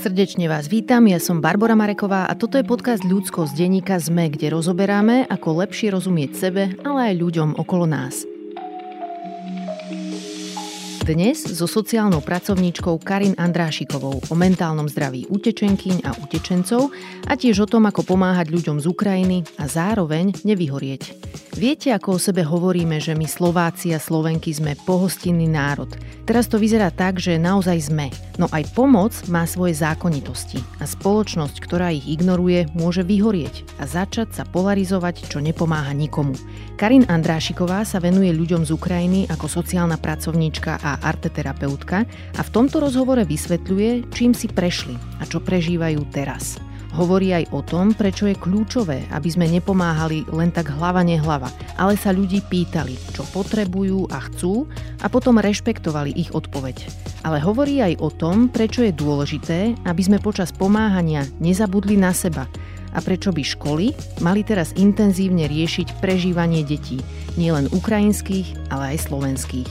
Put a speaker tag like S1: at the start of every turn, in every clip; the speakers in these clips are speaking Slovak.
S1: Srdečne vás vítam, ja som Barbara Mareková a toto je podcast Ľudsko z denníka ZME, kde rozoberáme, ako lepšie rozumieť sebe, ale aj ľuďom okolo nás. Dnes so sociálnou pracovníčkou Karin Andrášikovou o mentálnom zdraví utečenkyň a utečencov a tiež o tom, ako pomáhať ľuďom z Ukrajiny a zároveň nevyhorieť. Viete, ako o sebe hovoríme, že my Slováci a Slovenky sme pohostinný národ. Teraz to vyzerá tak, že naozaj sme. No aj pomoc má svoje zákonitosti a spoločnosť, ktorá ich ignoruje, môže vyhorieť a začať sa polarizovať, čo nepomáha nikomu. Karin Andrášiková sa venuje ľuďom z Ukrajiny ako sociálna pracovníčka a arteterapeutka a v tomto rozhovore vysvetľuje, čím si prešli a čo prežívajú teraz. Hovorí aj o tom, prečo je kľúčové, aby sme nepomáhali len tak hlava nehlava, ale sa ľudí pýtali, čo potrebujú a chcú a potom rešpektovali ich odpoveď. Ale hovorí aj o tom, prečo je dôležité, aby sme počas pomáhania nezabudli na seba a prečo by školy mali teraz intenzívne riešiť prežívanie detí, nielen ukrajinských, ale aj slovenských.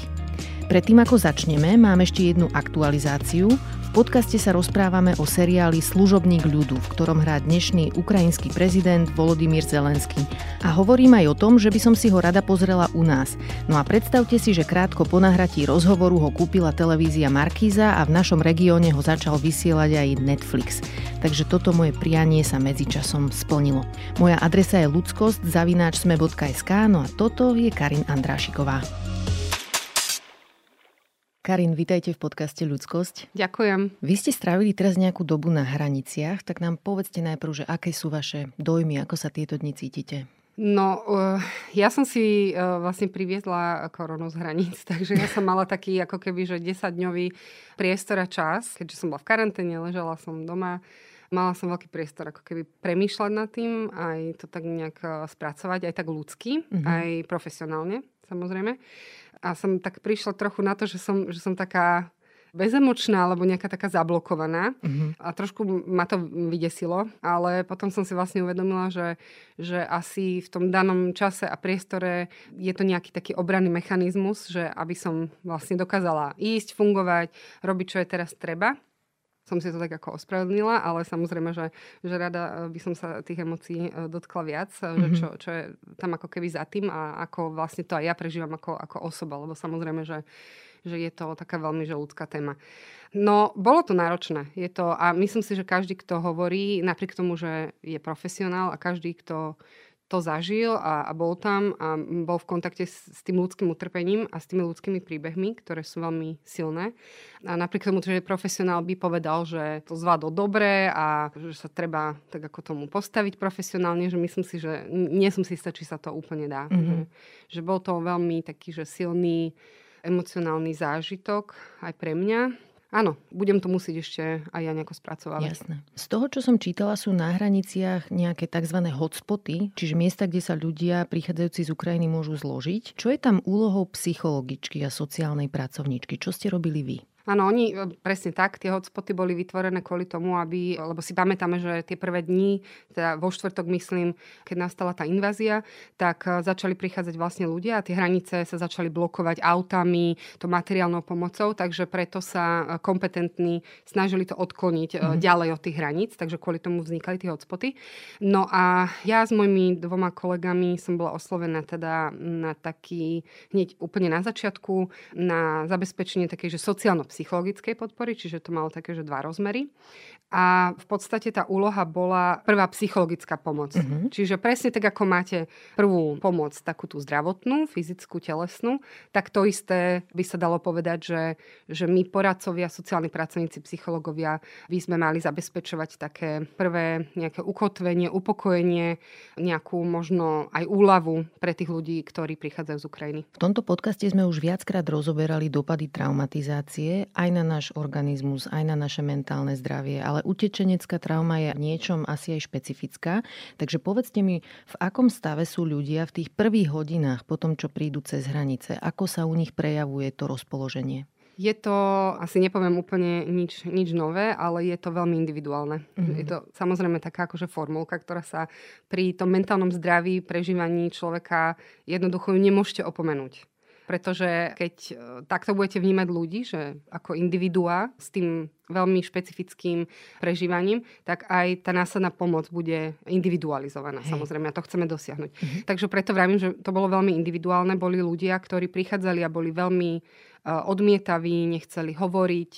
S1: Predtým ako začneme, mám ešte jednu aktualizáciu, v podcaste sa rozprávame o seriáli Služobník ľudu, v ktorom hrá dnešný ukrajinský prezident Volodymyr Zelenský. A hovorím aj o tom, že by som si ho rada pozrela u nás. No a predstavte si, že krátko po nahratí rozhovoru ho kúpila televízia Markíza a v našom regióne ho začal vysielať aj Netflix. Takže toto moje prianie sa medzičasom splnilo. Moja adresa je ludskost no a toto je Karin Andrášiková. Karin, vítajte v podcaste Ľudskosť.
S2: Ďakujem.
S1: Vy ste strávili teraz nejakú dobu na hraniciach, tak nám povedzte najprv, že aké sú vaše dojmy, ako sa tieto dni cítite?
S2: No, uh, ja som si uh, vlastne priviezla koronu z hraníc, takže ja som mala taký ako keby, že 10-dňový priestor a čas, keďže som bola v karanténe, ležala som doma, mala som veľký priestor ako keby premýšľať nad tým, aj to tak nejak uh, spracovať, aj tak ľudsky, uh-huh. aj profesionálne, samozrejme a som tak prišla trochu na to, že som, že som taká bezemočná alebo nejaká taká zablokovaná mm-hmm. a trošku ma to vydesilo, ale potom som si vlastne uvedomila, že, že asi v tom danom čase a priestore je to nejaký taký obranný mechanizmus, že aby som vlastne dokázala ísť, fungovať, robiť, čo je teraz treba som si to tak ako ospravedlnila, ale samozrejme, že, že rada eh, by som sa tých emócií eh, dotkla viac, mm-hmm. že mhm. čo, čo je tam ako keby za tým a ako vlastne to aj ja prežívam ako, ako osoba, lebo samozrejme, že, že je to taká veľmi že ľudská téma. No, bolo to náročné. Je to, a myslím si, že každý, kto hovorí, napriek tomu, že je profesionál a každý, kto to zažil a, a bol tam a bol v kontakte s, s tým ľudským utrpením a s tými ľudskými príbehmi, ktoré sú veľmi silné. A napriek tomu, že profesionál by povedal, že to zvládol dobre a že sa treba tak ako tomu postaviť profesionálne, že myslím si, že nie som si istá, či sa to úplne dá. Mm-hmm. Že, že bol to veľmi taký, že silný emocionálny zážitok aj pre mňa Áno, budem to musieť ešte aj ja nejako spracovať.
S1: Jasné. Z toho, čo som čítala, sú na hraniciach nejaké tzv. hotspoty, čiže miesta, kde sa ľudia prichádzajúci z Ukrajiny môžu zložiť. Čo je tam úlohou psychologičky a sociálnej pracovníčky? Čo ste robili vy?
S2: Áno, oni e, presne tak, tie hotspoty boli vytvorené kvôli tomu, aby, lebo si pamätáme, že tie prvé dni, teda vo štvrtok myslím, keď nastala tá invázia, tak e, začali prichádzať vlastne ľudia a tie hranice sa začali blokovať autami, to materiálnou pomocou, takže preto sa e, kompetentní snažili to odkloniť mm-hmm. ďalej od tých hraníc, takže kvôli tomu vznikali tie hotspoty. No a ja s mojimi dvoma kolegami som bola oslovená teda na taký, hneď úplne na začiatku, na zabezpečenie takej, že sociálno psychologickej podpory, čiže to malo také, že dva rozmery. A v podstate tá úloha bola prvá psychologická pomoc. Uh-huh. Čiže presne tak, ako máte prvú pomoc, takú tú zdravotnú, fyzickú, telesnú, tak to isté by sa dalo povedať, že, že my poradcovia, sociálni pracovníci, psychológovia by sme mali zabezpečovať také prvé nejaké ukotvenie, upokojenie, nejakú možno aj úľavu pre tých ľudí, ktorí prichádzajú z Ukrajiny.
S1: V tomto podcaste sme už viackrát rozoberali dopady traumatizácie aj na náš organizmus, aj na naše mentálne zdravie, ale utečenecká trauma je niečom asi aj špecifická. Takže povedzte mi, v akom stave sú ľudia v tých prvých hodinách po tom, čo prídu cez hranice? Ako sa u nich prejavuje to rozpoloženie?
S2: Je to, asi nepoviem úplne nič, nič nové, ale je to veľmi individuálne. Mm-hmm. Je to samozrejme taká akože formulka, ktorá sa pri tom mentálnom zdraví, prežívaní človeka jednoducho nemôžete opomenúť. Pretože keď e, takto budete vnímať ľudí, že ako individuá s tým veľmi špecifickým prežívaním, tak aj tá následná pomoc bude individualizovaná. Hej. Samozrejme, a to chceme dosiahnuť. Mhm. Takže preto vravím, že to bolo veľmi individuálne. Boli ľudia, ktorí prichádzali a boli veľmi e, odmietaví, nechceli hovoriť,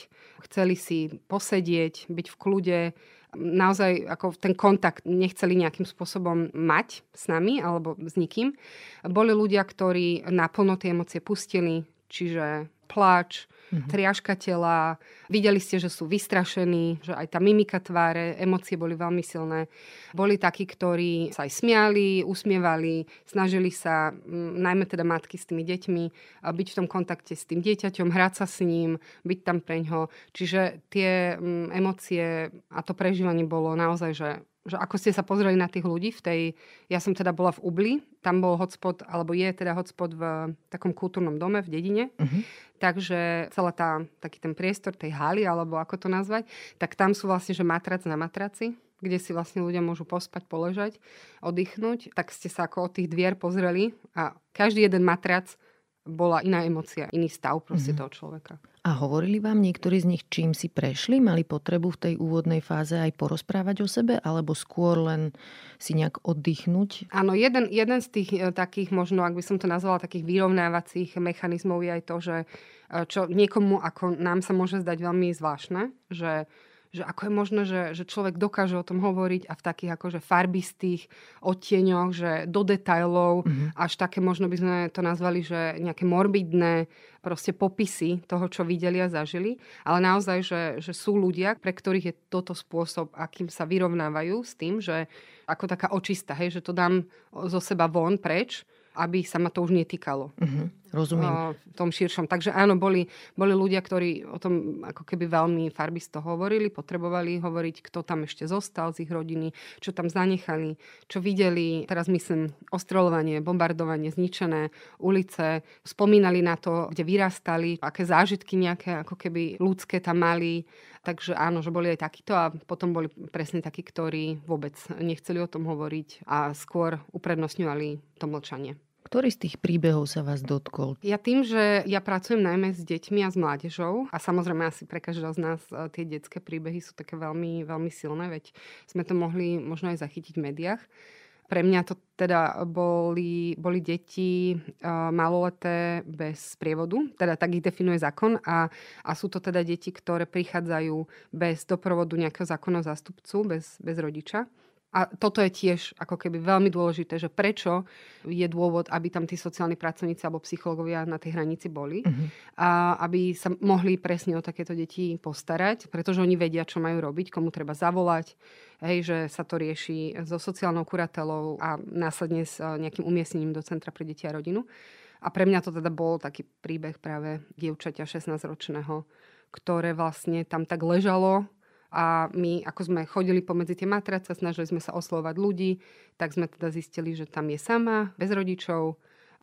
S2: chceli si posedieť, byť v kľude, naozaj ako ten kontakt nechceli nejakým spôsobom mať s nami alebo s nikým. Boli ľudia, ktorí naplno tie emócie pustili, čiže pláč, mm-hmm. triažka tela. Videli ste, že sú vystrašení, že aj tá mimika tváre, emócie boli veľmi silné. Boli takí, ktorí sa aj smiali, usmievali, snažili sa, najmä teda matky s tými deťmi, byť v tom kontakte s tým dieťaťom, hrať sa s ním, byť tam pre ňo. Čiže tie m, emócie a to prežívanie bolo naozaj, že že ako ste sa pozreli na tých ľudí v tej, ja som teda bola v Ubli, tam bol hotspot, alebo je teda hotspot v takom kultúrnom dome v dedine, uh-huh. takže celá tá, taký ten priestor tej haly, alebo ako to nazvať, tak tam sú vlastne, že matrac na matraci, kde si vlastne ľudia môžu pospať, poležať, oddychnúť, tak ste sa ako od tých dvier pozreli a každý jeden matrac bola iná emocia, iný stav proste mm-hmm. toho človeka.
S1: A hovorili vám niektorí z nich, čím si prešli? Mali potrebu v tej úvodnej fáze aj porozprávať o sebe, alebo skôr len si nejak oddychnúť?
S2: Áno, jeden, jeden z tých e, takých, možno ak by som to nazvala, takých vyrovnávacích mechanizmov je aj to, že e, čo niekomu, ako nám sa môže zdať veľmi zvláštne, že že ako je možné, že, že človek dokáže o tom hovoriť a v takých akože farbistých odtieňoch, že do detajlov, mm-hmm. až také možno by sme to nazvali, že nejaké morbidné proste popisy toho, čo videli a zažili. Ale naozaj, že, že sú ľudia, pre ktorých je toto spôsob, akým sa vyrovnávajú s tým, že ako taká očista, hej, že to dám zo seba von preč aby sa ma to už netýkalo.
S1: Uh-huh, rozumiem.
S2: V tom širšom. Takže áno, boli, boli ľudia, ktorí o tom ako keby veľmi farbisto hovorili, potrebovali hovoriť, kto tam ešte zostal z ich rodiny, čo tam zanechali, čo videli. Teraz myslím ostreľovanie, bombardovanie, zničené ulice. Spomínali na to, kde vyrastali, aké zážitky nejaké ako keby ľudské tam mali. Takže áno, že boli aj takíto a potom boli presne takí, ktorí vôbec nechceli o tom hovoriť a skôr uprednostňovali to mlčanie.
S1: Ktorý z tých príbehov sa vás dotkol?
S2: Ja tým, že ja pracujem najmä s deťmi a s mládežou a samozrejme asi pre každého z nás e, tie detské príbehy sú také veľmi, veľmi silné, veď sme to mohli možno aj zachytiť v médiách, pre mňa to teda boli, boli deti uh, maloleté bez prievodu, teda tak ich definuje zákon a, a sú to teda deti, ktoré prichádzajú bez doprovodu nejakého zákonného zástupcu, bez, bez rodiča. A toto je tiež ako keby veľmi dôležité, že prečo je dôvod, aby tam tí sociálni pracovníci alebo psychológovia na tej hranici boli. Uh-huh. A aby sa mohli presne o takéto deti postarať, pretože oni vedia, čo majú robiť, komu treba zavolať, hej, že sa to rieši so sociálnou kuratelou a následne s e, nejakým umiestnením do Centra pre deti a rodinu. A pre mňa to teda bol taký príbeh práve dievčaťa 16-ročného, ktoré vlastne tam tak ležalo a my, ako sme chodili pomedzi tie matrace, snažili sme sa oslovať ľudí, tak sme teda zistili, že tam je sama, bez rodičov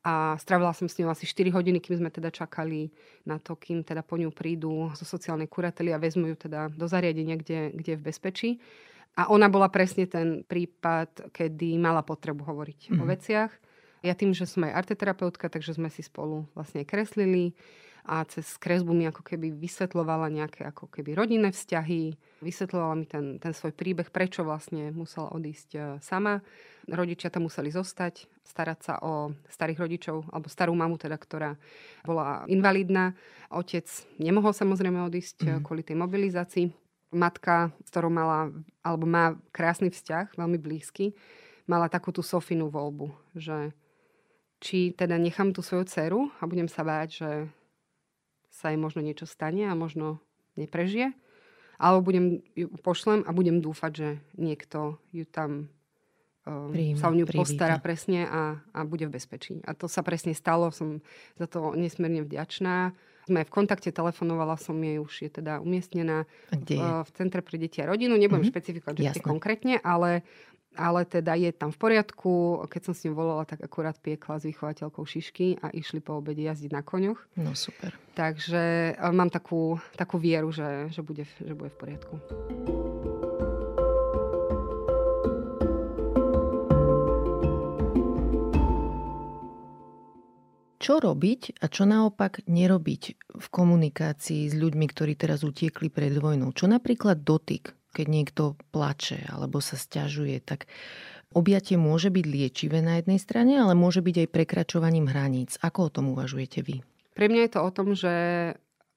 S2: a stravila som s ňou asi 4 hodiny, kým sme teda čakali na to, kým teda po ňu prídu zo sociálnej kurately a vezmu ju teda do zariadenia, kde, kde je v bezpečí. A ona bola presne ten prípad, kedy mala potrebu hovoriť mm. o mhm. veciach. Ja tým, že som aj arteterapeutka, takže sme si spolu vlastne kreslili a cez kresbu mi ako keby vysvetlovala nejaké ako keby rodinné vzťahy, vysvetlovala mi ten, ten svoj príbeh, prečo vlastne musela odísť e, sama. Rodičia tam museli zostať, starať sa o starých rodičov, alebo starú mamu teda, ktorá bola invalidná. Otec nemohol samozrejme odísť mm. kvôli tej mobilizácii. Matka, s ktorou mala, alebo má krásny vzťah, veľmi blízky, mala takú tú Sofinu voľbu, že či teda nechám tú svoju dceru a budem sa báť, že sa jej možno niečo stane a možno neprežije. Alebo budem ju pošlem a budem dúfať, že niekto ju tam um, Príjme, sa o ňu privíta. postará presne a, a bude v bezpečí. A to sa presne stalo, som za to nesmierne vďačná. Sme v kontakte, telefonovala som jej, už je teda umiestnená v, v Centre pre deti a rodinu. Nebudem mm-hmm. špecifikovať, že konkrétne, ale ale teda je tam v poriadku. Keď som s ním volala, tak akurát piekla s vychovateľkou šišky a išli po obede jazdiť na koňoch.
S1: No super.
S2: Takže e, mám takú, takú vieru, že, že, bude, že bude v poriadku.
S1: Čo Čo robiť a čo naopak nerobiť v komunikácii s ľuďmi, ktorí teraz utiekli pred vojnou? Čo napríklad dotyk, keď niekto plače alebo sa stiažuje, tak objatie môže byť liečivé na jednej strane, ale môže byť aj prekračovaním hraníc. Ako o tom uvažujete vy?
S2: Pre mňa je to o tom, že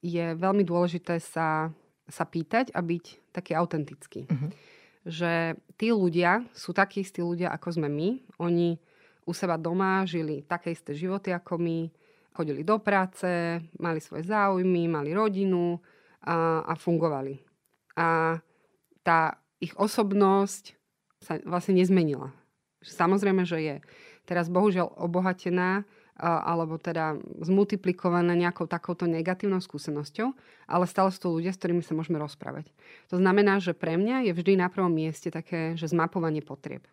S2: je veľmi dôležité sa, sa pýtať a byť taký autentický. Uh-huh. Že tí ľudia sú takí istí ľudia, ako sme my. Oni u seba doma žili také isté životy ako my, chodili do práce, mali svoje záujmy, mali rodinu a, a fungovali. A tá ich osobnosť sa vlastne nezmenila. Samozrejme, že je teraz bohužiaľ obohatená alebo teda zmultiplikované nejakou takouto negatívnou skúsenosťou, ale stále sú to ľudia, s ktorými sa môžeme rozprávať. To znamená, že pre mňa je vždy na prvom mieste také, že zmapovanie potrieb.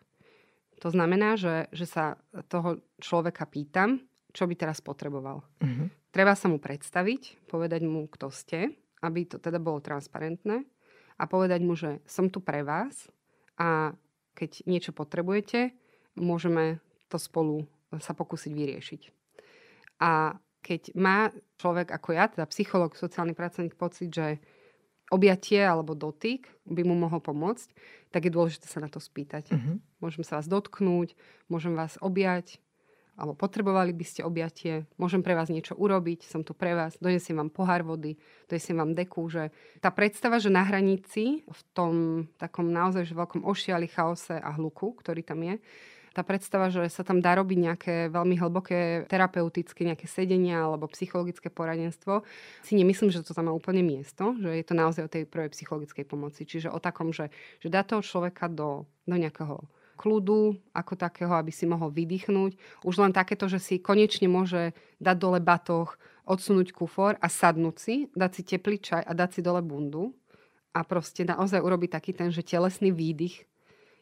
S2: To znamená, že, že sa toho človeka pýtam, čo by teraz potreboval. Uh-huh. Treba sa mu predstaviť, povedať mu, kto ste, aby to teda bolo transparentné a povedať mu, že som tu pre vás a keď niečo potrebujete, môžeme to spolu sa pokúsiť vyriešiť. A keď má človek ako ja, teda psycholog, sociálny pracovník, pocit, že objatie alebo dotyk by mu mohol pomôcť, tak je dôležité sa na to spýtať. Uh-huh. Môžem sa vás dotknúť, môžem vás objať, alebo potrebovali by ste objatie, môžem pre vás niečo urobiť, som tu pre vás, donesiem vám pohár vody, donesiem vám deku, že tá predstava, že na hranici, v tom takom naozaj že veľkom ošiali, chaose a hluku, ktorý tam je, tá predstava, že sa tam dá robiť nejaké veľmi hlboké terapeutické nejaké sedenia alebo psychologické poradenstvo, si nemyslím, že to tam má úplne miesto, že je to naozaj o tej prvej psychologickej pomoci. Čiže o takom, že, že dá toho človeka do, do nejakého kľudu ako takého, aby si mohol vydýchnuť. Už len takéto, že si konečne môže dať dole batoh, odsunúť kufor a sadnúť si, dať si teplý čaj a dať si dole bundu a proste naozaj urobiť taký ten, že telesný výdych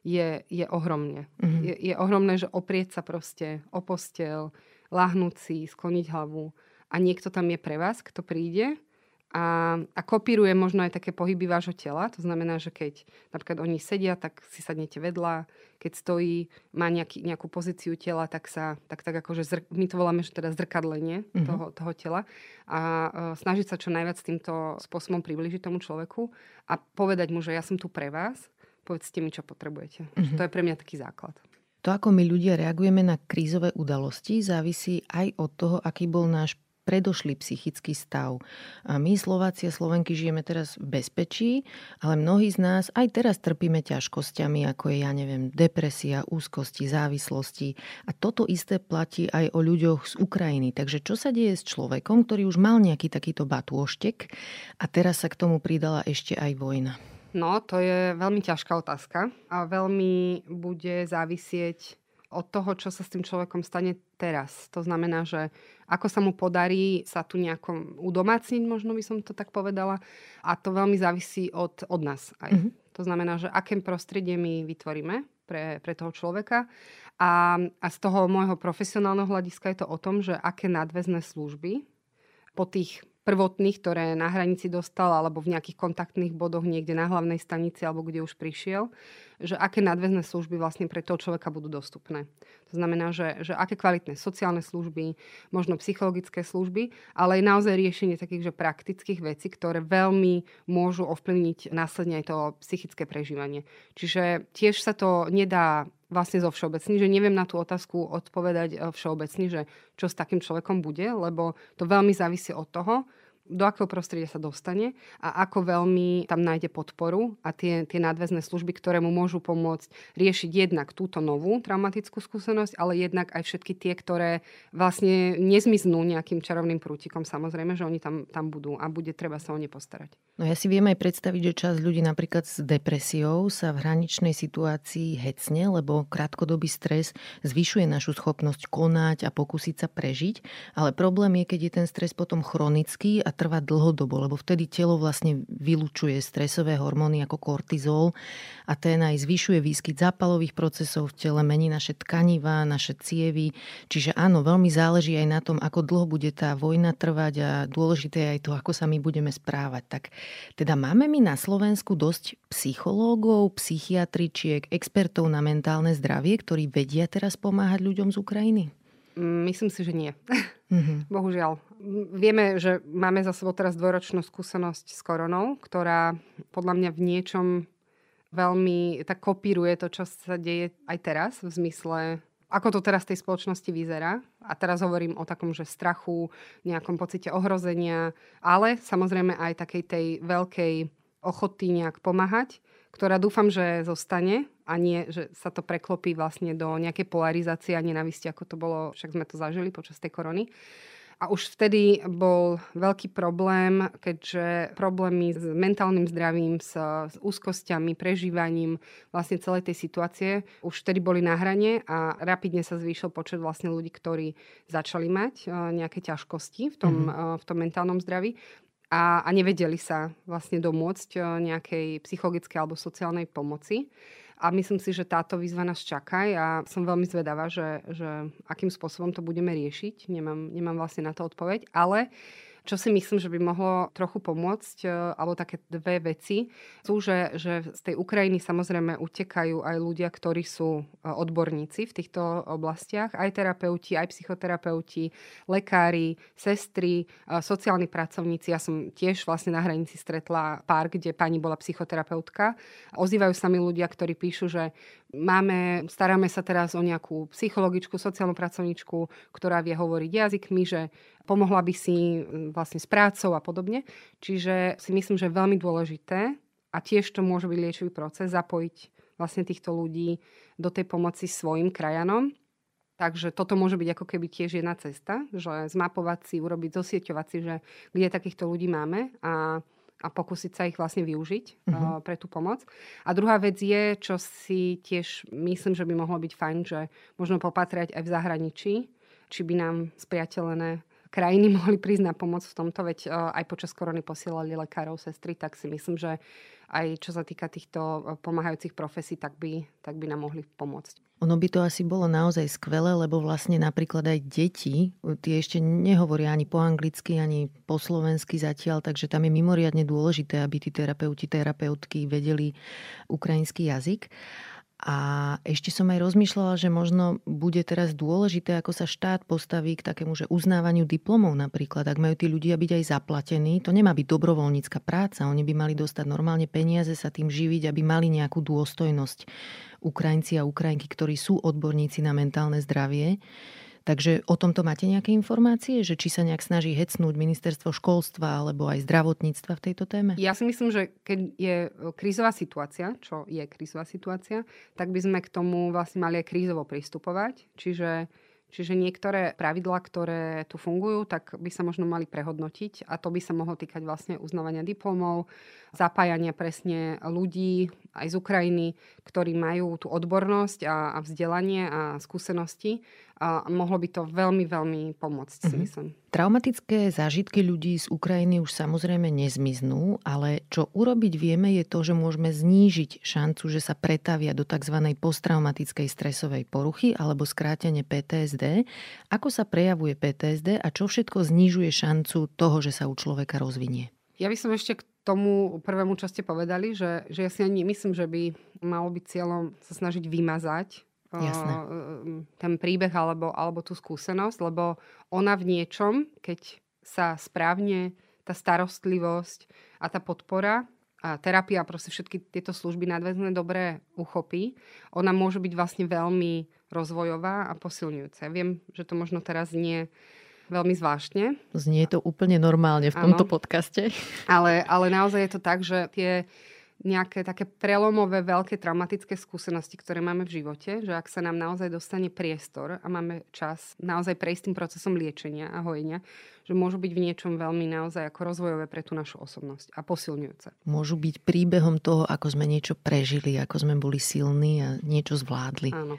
S2: je, je ohromne. Mm-hmm. Je, je ohromné, že oprieť sa proste o postel, lahnúť si, skloniť hlavu a niekto tam je pre vás, kto príde a, a kopíruje možno aj také pohyby vášho tela. To znamená, že keď napríklad oni sedia, tak si sadnete vedľa. Keď stojí, má nejaký, nejakú pozíciu tela, tak sa, tak, tak akože, zr- my to voláme, že teda zrkadlenie mm-hmm. toho, toho tela. A uh, snažiť sa čo najviac týmto spôsobom približiť tomu človeku a povedať mu, že ja som tu pre vás povedzte mi, čo potrebujete. Mm-hmm. To je pre mňa taký základ.
S1: To, ako my ľudia reagujeme na krízové udalosti, závisí aj od toho, aký bol náš predošlý psychický stav. A my, Slováci a Slovenky, žijeme teraz v bezpečí, ale mnohí z nás aj teraz trpíme ťažkosťami, ako je, ja neviem, depresia, úzkosti, závislosti. A toto isté platí aj o ľuďoch z Ukrajiny. Takže čo sa deje s človekom, ktorý už mal nejaký takýto batôštek a teraz sa k tomu pridala ešte aj vojna?
S2: No, to je veľmi ťažká otázka a veľmi bude závisieť od toho, čo sa s tým človekom stane teraz. To znamená, že ako sa mu podarí sa tu nejako udomácniť, možno by som to tak povedala. A to veľmi závisí od, od nás aj. Mm-hmm. To znamená, že aké prostredie my vytvoríme pre, pre toho človeka. A, a z toho môjho profesionálneho hľadiska je to o tom, že aké nadväzné služby po tých prvotných, ktoré na hranici dostal, alebo v nejakých kontaktných bodoch niekde na hlavnej stanici, alebo kde už prišiel, že aké nadväzné služby vlastne pre toho človeka budú dostupné. To znamená, že, že aké kvalitné sociálne služby, možno psychologické služby, ale aj naozaj riešenie takých že praktických vecí, ktoré veľmi môžu ovplyvniť následne aj to psychické prežívanie. Čiže tiež sa to nedá vlastne zo všeobecný, že neviem na tú otázku odpovedať eh, všeobecný, že čo s takým človekom bude, lebo to veľmi závisí od toho, do akého prostredia sa dostane a ako veľmi tam nájde podporu a tie, tie nadväzné služby, ktoré mu môžu pomôcť riešiť jednak túto novú traumatickú skúsenosť, ale jednak aj všetky tie, ktoré vlastne nezmiznú nejakým čarovným prútikom. Samozrejme, že oni tam, tam budú a bude treba sa o ne postarať.
S1: No ja si viem aj predstaviť, že časť ľudí napríklad s depresiou sa v hraničnej situácii hecne, lebo krátkodobý stres zvyšuje našu schopnosť konať a pokúsiť sa prežiť, ale problém je, keď je ten stres potom chronický a trvá dlhodobo, lebo vtedy telo vlastne vylučuje stresové hormóny ako kortizol a ten aj zvyšuje výskyt zápalových procesov v tele, mení naše tkanivá, naše cievy. Čiže áno, veľmi záleží aj na tom, ako dlho bude tá vojna trvať a dôležité je aj to, ako sa my budeme správať. Tak teda máme my na Slovensku dosť psychológov, psychiatričiek, expertov na mentálne zdravie, ktorí vedia teraz pomáhať ľuďom z Ukrajiny?
S2: Myslím si, že nie. Mm-hmm. Bohužiaľ. Vieme, že máme za sebou teraz dvojročnú skúsenosť s koronou, ktorá podľa mňa v niečom veľmi tak kopíruje to, čo sa deje aj teraz, v zmysle, ako to teraz v tej spoločnosti vyzerá. A teraz hovorím o takom, že strachu, nejakom pocite ohrozenia, ale samozrejme aj takej tej veľkej ochoty nejak pomáhať, ktorá dúfam, že zostane a nie, že sa to preklopí vlastne do nejakej polarizácie a nenavisti, ako to bolo, však sme to zažili počas tej korony. A už vtedy bol veľký problém, keďže problémy s mentálnym zdravím, s, s úzkosťami, prežívaním vlastne celej tej situácie už vtedy boli na hrane a rapidne sa zvýšil počet vlastne ľudí, ktorí začali mať uh, nejaké ťažkosti v tom, mm-hmm. v tom mentálnom zdraví a, a nevedeli sa vlastne domôcť uh, nejakej psychologickej alebo sociálnej pomoci. A myslím si, že táto výzva nás čaká. Ja som veľmi zvedavá, že, že akým spôsobom to budeme riešiť. Nemám, nemám vlastne na to odpoveď. Ale čo si myslím, že by mohlo trochu pomôcť, e, alebo také dve veci, sú, že, že z tej Ukrajiny samozrejme utekajú aj ľudia, ktorí sú e, odborníci v týchto oblastiach, aj terapeuti, aj psychoterapeuti, lekári, sestry, e, sociálni pracovníci. Ja som tiež vlastne na hranici stretla pár, kde pani bola psychoterapeutka. Ozývajú sa mi ľudia, ktorí píšu, že máme, staráme sa teraz o nejakú psychologičku, sociálnu pracovníčku, ktorá vie hovoriť jazykmi, že pomohla by si vlastne s prácou a podobne. Čiže si myslím, že je veľmi dôležité a tiež to môže byť liečivý proces, zapojiť vlastne týchto ľudí do tej pomoci svojim krajanom. Takže toto môže byť ako keby tiež jedna cesta, že zmapovať si, urobiť, zosieťovať si, že kde takýchto ľudí máme a, a pokúsiť sa ich vlastne využiť uh-huh. uh, pre tú pomoc. A druhá vec je, čo si tiež myslím, že by mohlo byť fajn, že možno popatrať aj v zahraničí, či by nám spriateľené krajiny mohli prísť na pomoc v tomto, veď e, aj počas korony posielali lekárov, sestry, tak si myslím, že aj čo sa týka týchto e, pomáhajúcich profesí, tak by, tak by nám mohli pomôcť.
S1: Ono by to asi bolo naozaj skvelé, lebo vlastne napríklad aj deti, tie ešte nehovoria ani po anglicky, ani po slovensky zatiaľ, takže tam je mimoriadne dôležité, aby tí terapeuti, terapeutky vedeli ukrajinský jazyk. A ešte som aj rozmýšľala, že možno bude teraz dôležité, ako sa štát postaví k takému, že uznávaniu diplomov napríklad. Ak majú tí ľudia byť aj zaplatení, to nemá byť dobrovoľnícka práca. Oni by mali dostať normálne peniaze, sa tým živiť, aby mali nejakú dôstojnosť. Ukrajinci a Ukrajinky, ktorí sú odborníci na mentálne zdravie. Takže o tomto máte nejaké informácie, že či sa nejak snaží hecnúť ministerstvo školstva alebo aj zdravotníctva v tejto téme?
S2: Ja si myslím, že keď je e, krízová situácia, čo je krízová situácia, tak by sme k tomu vlastne mali aj krízovo pristupovať. Čiže Čiže niektoré pravidlá, ktoré tu fungujú, tak by sa možno mali prehodnotiť a to by sa mohlo týkať vlastne uznávania diplomov, zapájania presne ľudí aj z Ukrajiny, ktorí majú tú odbornosť a, a vzdelanie a skúsenosti a mohlo by to veľmi, veľmi pomôcť, si mm-hmm. myslím.
S1: Traumatické zážitky ľudí z Ukrajiny už samozrejme nezmiznú, ale čo urobiť vieme je to, že môžeme znížiť šancu, že sa pretavia do tzv. posttraumatickej stresovej poruchy alebo skrátene PTSD. Ako sa prejavuje PTSD a čo všetko znižuje šancu toho, že sa u človeka rozvinie?
S2: Ja by som ešte k tomu prvému, čo ste povedali, že, že ja si ani myslím, že by malo byť cieľom sa snažiť vymazať Jasné. ten príbeh alebo, alebo tú skúsenosť, lebo ona v niečom, keď sa správne tá starostlivosť a tá podpora a terapia, proste všetky tieto služby nadväzné dobre uchopí, ona môže byť vlastne veľmi rozvojová a posilňujúca. Ja viem, že to možno teraz nie veľmi zvláštne.
S1: Znie to úplne normálne v tomto ano. podcaste.
S2: Ale, ale naozaj je to tak, že tie nejaké také prelomové, veľké traumatické skúsenosti, ktoré máme v živote, že ak sa nám naozaj dostane priestor a máme čas naozaj prejsť tým procesom liečenia a hojenia, že môžu byť v niečom veľmi naozaj ako rozvojové pre tú našu osobnosť a posilňujúce.
S1: Môžu byť príbehom toho, ako sme niečo prežili, ako sme boli silní a niečo zvládli.
S2: Áno.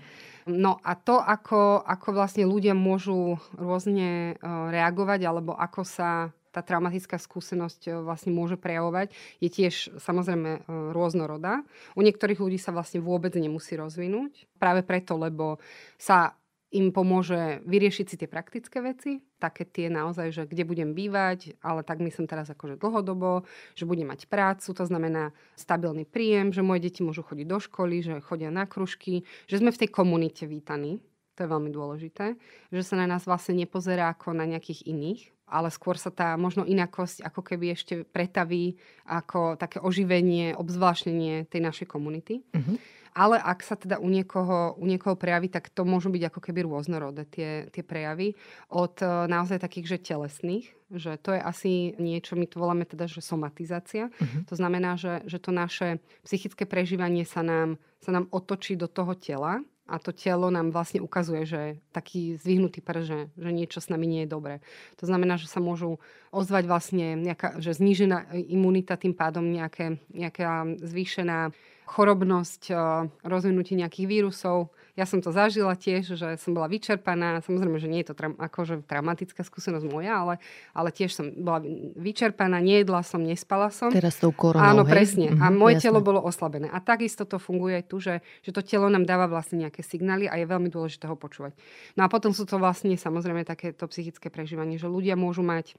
S2: No a to, ako, ako vlastne ľudia môžu rôzne eh, reagovať, alebo ako sa tá traumatická skúsenosť e, vlastne môže prejavovať, je tiež samozrejme e, rôznorodá. U niektorých ľudí sa vlastne vôbec nemusí rozvinúť. Práve preto, lebo sa im pomôže vyriešiť si tie praktické veci, také tie naozaj, že kde budem bývať, ale tak myslím teraz akože dlhodobo, že budem mať prácu, to znamená stabilný príjem, že moje deti môžu chodiť do školy, že chodia na kružky, že sme v tej komunite vítaní. to je veľmi dôležité, že sa na nás vlastne nepozerá ako na nejakých iných, ale skôr sa tá možno inakosť ako keby ešte pretaví ako také oživenie, obzvláštnenie tej našej komunity. Uh-huh. Ale ak sa teda u niekoho, u niekoho prejaví, tak to môžu byť ako keby rôznorodé tie, tie prejavy. Od e, naozaj takých, že telesných, že to je asi niečo, my to voláme teda, že somatizácia. Uh-huh. To znamená, že, že to naše psychické prežívanie sa nám, sa nám otočí do toho tela a to telo nám vlastne ukazuje, že taký zvyhnutý pr, že, niečo s nami nie je dobré. To znamená, že sa môžu ozvať vlastne nejaká, že znížená imunita tým pádom nejaké, nejaká zvýšená chorobnosť, eh, rozvinutie nejakých vírusov. Ja som to zažila tiež, že som bola vyčerpaná. Samozrejme, že nie je to tra- akože traumatická skúsenosť moja, ale, ale tiež som bola vyčerpaná, nejedla som, nespala som.
S1: Teraz tou koronou,
S2: Áno,
S1: hej?
S2: presne. Mm-hmm, a
S1: mhm,
S2: moje
S1: jasné.
S2: telo bolo oslabené. A takisto to funguje aj tu, že, že to telo nám dáva vlastne nejaké signály a je veľmi dôležité ho počúvať. No a potom sú to vlastne samozrejme takéto psychické prežívanie, že ľudia môžu mať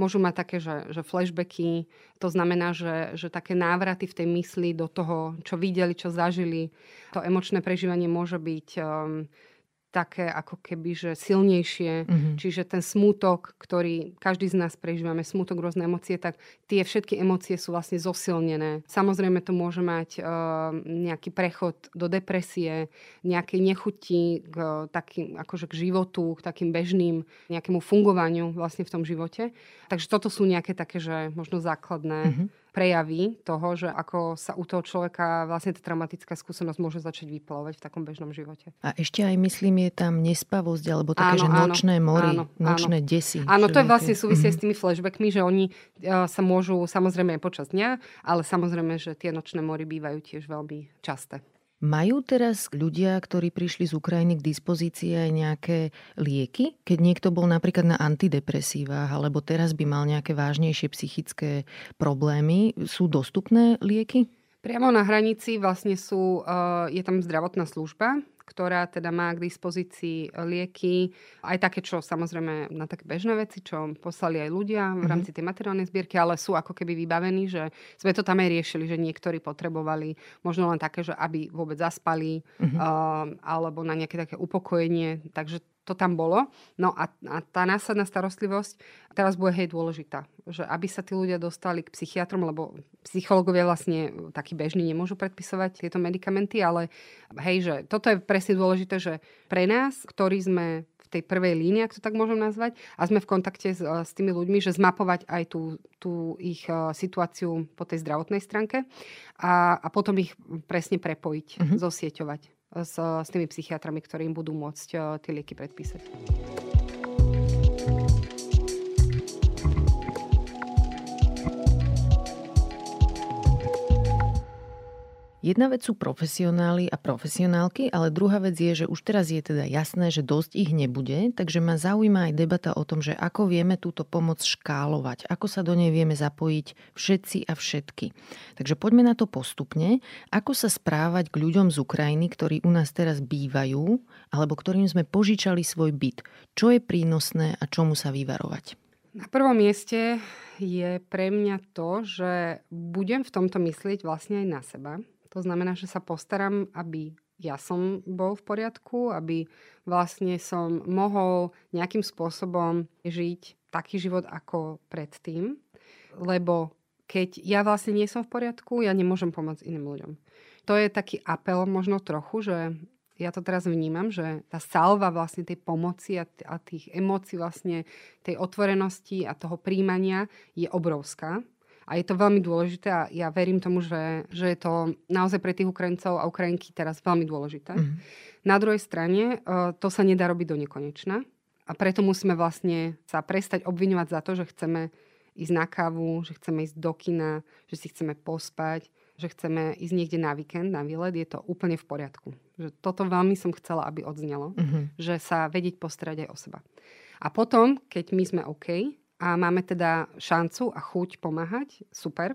S2: môžu mať také, že, že flashbacky, to znamená, že, že také návraty v tej mysli do toho, čo videli, čo zažili. To emočné prežívanie môže byť um, také ako keby, že silnejšie. Mm-hmm. Čiže ten smútok, ktorý každý z nás prežívame, smútok, rôzne emócie, tak tie všetky emócie sú vlastne zosilnené. Samozrejme to môže mať uh, nejaký prechod do depresie, nejakej nechuti k takým, akože k životu, k takým bežným nejakému fungovaniu vlastne v tom živote. Takže toto sú nejaké také, že možno základné mm-hmm prejavy toho, že ako sa u toho človeka vlastne tá traumatická skúsenosť môže začať vyplavovať v takom bežnom živote.
S1: A ešte aj myslím, je tam nespavosť, alebo také, áno, že nočné áno, mori, áno, nočné áno. desy.
S2: Áno, to je vlastne súvisie mm-hmm. s tými flashbackmi, že oni uh, sa môžu samozrejme aj počas dňa, ale samozrejme, že tie nočné mory bývajú tiež veľmi časté.
S1: Majú teraz ľudia, ktorí prišli z Ukrajiny k dispozícii aj nejaké lieky? Keď niekto bol napríklad na antidepresívach, alebo teraz by mal nejaké vážnejšie psychické problémy, sú dostupné lieky?
S2: Priamo na hranici vlastne sú, eh, je tam zdravotná služba, ktorá teda má k dispozícii lieky, aj také, čo samozrejme na také bežné veci, čo poslali aj ľudia v mhm. rámci tej materiálnej zbierky, ale sú ako keby vybavení, že sme to tam aj riešili, že niektorí potrebovali možno len také, že aby vôbec zaspali, uh-huh. uh, alebo na nejaké také upokojenie. Takže to tam bolo. No a, a tá následná starostlivosť teraz bude hej dôležitá. Že aby sa tí ľudia dostali k psychiatrom, lebo psychológovia vlastne takí bežní nemôžu predpisovať tieto medikamenty, ale hej, že toto je presne dôležité, že pre nás, ktorí sme v tej prvej línii, ak to tak môžem nazvať, a sme v kontakte s, s tými ľuďmi, že zmapovať aj tú, tú ich uh, situáciu po tej zdravotnej stránke a, a potom ich presne prepojiť, uh-huh. zosieťovať s, s tými psychiatrami, ktorí im budú môcť eh, tie lieky predpísať.
S1: Jedna vec sú profesionáli a profesionálky, ale druhá vec je, že už teraz je teda jasné, že dosť ich nebude, takže ma zaujíma aj debata o tom, že ako vieme túto pomoc škálovať, ako sa do nej vieme zapojiť všetci a všetky. Takže poďme na to postupne, ako sa správať k ľuďom z Ukrajiny, ktorí u nás teraz bývajú, alebo ktorým sme požičali svoj byt. Čo je prínosné a čomu sa vyvarovať?
S2: Na prvom mieste je pre mňa to, že budem v tomto myslieť vlastne aj na seba to znamená, že sa postaram, aby ja som bol v poriadku, aby vlastne som mohol nejakým spôsobom žiť taký život ako predtým. Lebo keď ja vlastne nie som v poriadku, ja nemôžem pomôcť iným ľuďom. To je taký apel možno trochu, že ja to teraz vnímam, že tá salva vlastne tej pomoci a, tých emócií vlastne tej otvorenosti a toho príjmania je obrovská. A je to veľmi dôležité a ja verím tomu, že, že je to naozaj pre tých Ukrajincov a Ukrajinky teraz veľmi dôležité. Mm-hmm. Na druhej strane e, to sa nedá robiť do nekonečna a preto musíme vlastne sa prestať obviňovať za to, že chceme ísť na kávu, že chceme ísť do kina, že si chceme pospať, že chceme ísť niekde na víkend, na výlet, je to úplne v poriadku. Že toto veľmi som chcela, aby odznelo, mm-hmm. že sa vedieť postarať aj o seba. A potom, keď my sme OK, a máme teda šancu a chuť pomáhať, super.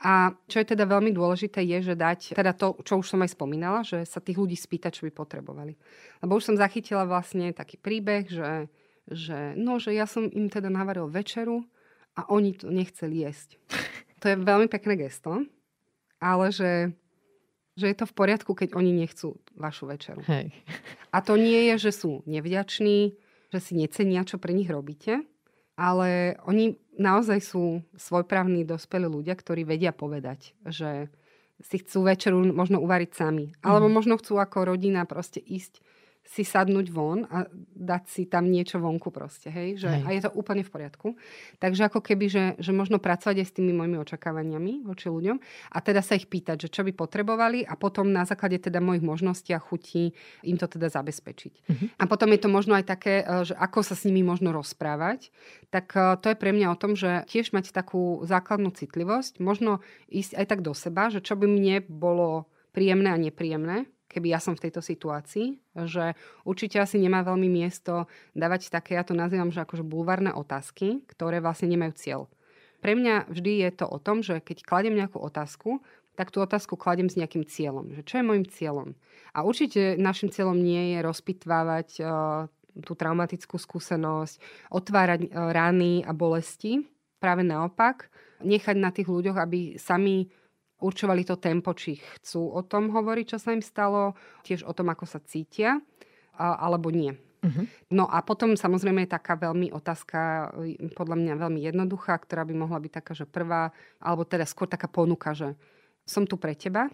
S2: A čo je teda veľmi dôležité je, že dať, teda to, čo už som aj spomínala, že sa tých ľudí spýtať, čo by potrebovali. Lebo už som zachytila vlastne taký príbeh, že, že, no, že ja som im teda navaril večeru a oni to nechceli jesť. To je veľmi pekné gesto, ale že že je to v poriadku, keď oni nechcú vašu večeru.
S1: Hej.
S2: A to nie je, že sú nevďační, že si necenia, čo pre nich robíte, ale oni naozaj sú svojprávni dospelí ľudia, ktorí vedia povedať, že si chcú večeru možno uvariť sami. Alebo mm. možno chcú ako rodina proste ísť si sadnúť von a dať si tam niečo vonku proste, hej? Že, hej. A je to úplne v poriadku. Takže ako keby, že, že možno pracovať aj s tými mojimi očakávaniami voči ľuďom a teda sa ich pýtať, že čo by potrebovali a potom na základe teda mojich možností a chutí im to teda zabezpečiť. Uh-huh. A potom je to možno aj také, e, že ako sa s nimi možno rozprávať, tak e, to je pre mňa o tom, že tiež mať takú základnú citlivosť, možno ísť aj tak do seba, že čo by mne bolo príjemné a nepríjemné, keby ja som v tejto situácii, že určite asi nemá veľmi miesto dávať také, ja to nazývam, že akože bulvárne otázky, ktoré vlastne nemajú cieľ. Pre mňa vždy je to o tom, že keď kladem nejakú otázku, tak tú otázku kladem s nejakým cieľom. Že čo je môjim cieľom? A určite našim cieľom nie je rozpitvávať uh, tú traumatickú skúsenosť, otvárať uh, rany a bolesti. Práve naopak, nechať na tých ľuďoch, aby sami určovali to tempo, či chcú o tom hovoriť, čo sa im stalo, tiež o tom, ako sa cítia, alebo nie. Uh-huh. No a potom samozrejme je taká veľmi otázka, podľa mňa veľmi jednoduchá, ktorá by mohla byť taká, že prvá, alebo teda skôr taká ponuka, že som tu pre teba,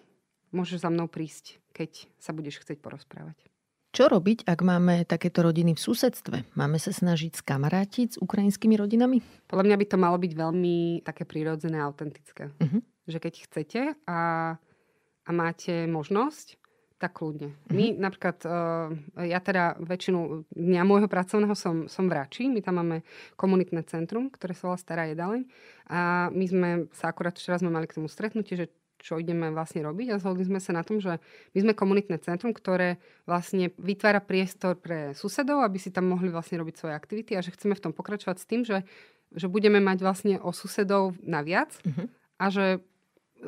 S2: môžeš za mnou prísť, keď sa budeš chcieť porozprávať.
S1: Čo robiť, ak máme takéto rodiny v susedstve? Máme sa snažiť skamarátiť s ukrajinskými rodinami?
S2: Podľa mňa by to malo byť veľmi také prírodzené a autentické. Uh-huh že keď chcete a, a máte možnosť, tak kľudne. Mm-hmm. My napríklad, uh, ja teda väčšinu dňa môjho pracovného som, som v Rači, my tam máme komunitné centrum, ktoré sa volá Stará jedaleň a my sme sa akurát včera sme mali k tomu stretnutie, že čo ideme vlastne robiť a zhodli sme sa na tom, že my sme komunitné centrum, ktoré vlastne vytvára priestor pre susedov, aby si tam mohli vlastne robiť svoje aktivity a že chceme v tom pokračovať s tým, že, že budeme mať vlastne o susedov naviac mm-hmm. a že